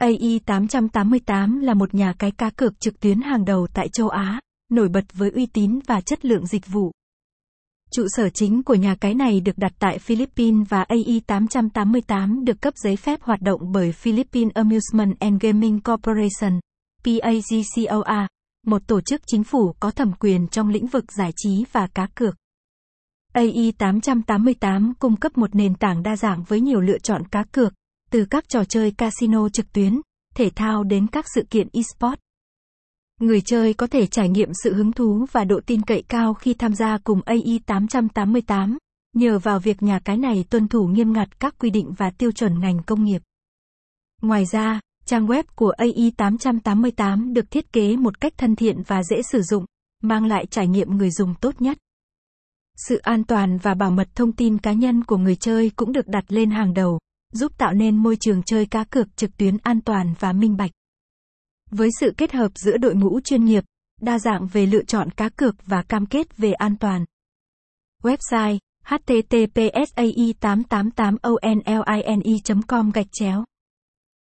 AI888 là một nhà cái cá cược trực tuyến hàng đầu tại châu Á, nổi bật với uy tín và chất lượng dịch vụ. Trụ sở chính của nhà cái này được đặt tại Philippines và AI888 được cấp giấy phép hoạt động bởi Philippine Amusement and Gaming Corporation, PAGCOR, một tổ chức chính phủ có thẩm quyền trong lĩnh vực giải trí và cá cược. AI888 cung cấp một nền tảng đa dạng với nhiều lựa chọn cá cược, từ các trò chơi casino trực tuyến, thể thao đến các sự kiện eSport. Người chơi có thể trải nghiệm sự hứng thú và độ tin cậy cao khi tham gia cùng AI888, nhờ vào việc nhà cái này tuân thủ nghiêm ngặt các quy định và tiêu chuẩn ngành công nghiệp. Ngoài ra, trang web của AI888 được thiết kế một cách thân thiện và dễ sử dụng, mang lại trải nghiệm người dùng tốt nhất. Sự an toàn và bảo mật thông tin cá nhân của người chơi cũng được đặt lên hàng đầu, giúp tạo nên môi trường chơi cá cược trực tuyến an toàn và minh bạch. Với sự kết hợp giữa đội ngũ chuyên nghiệp, đa dạng về lựa chọn cá cược và cam kết về an toàn. Website httpsai 888 online com gạch chéo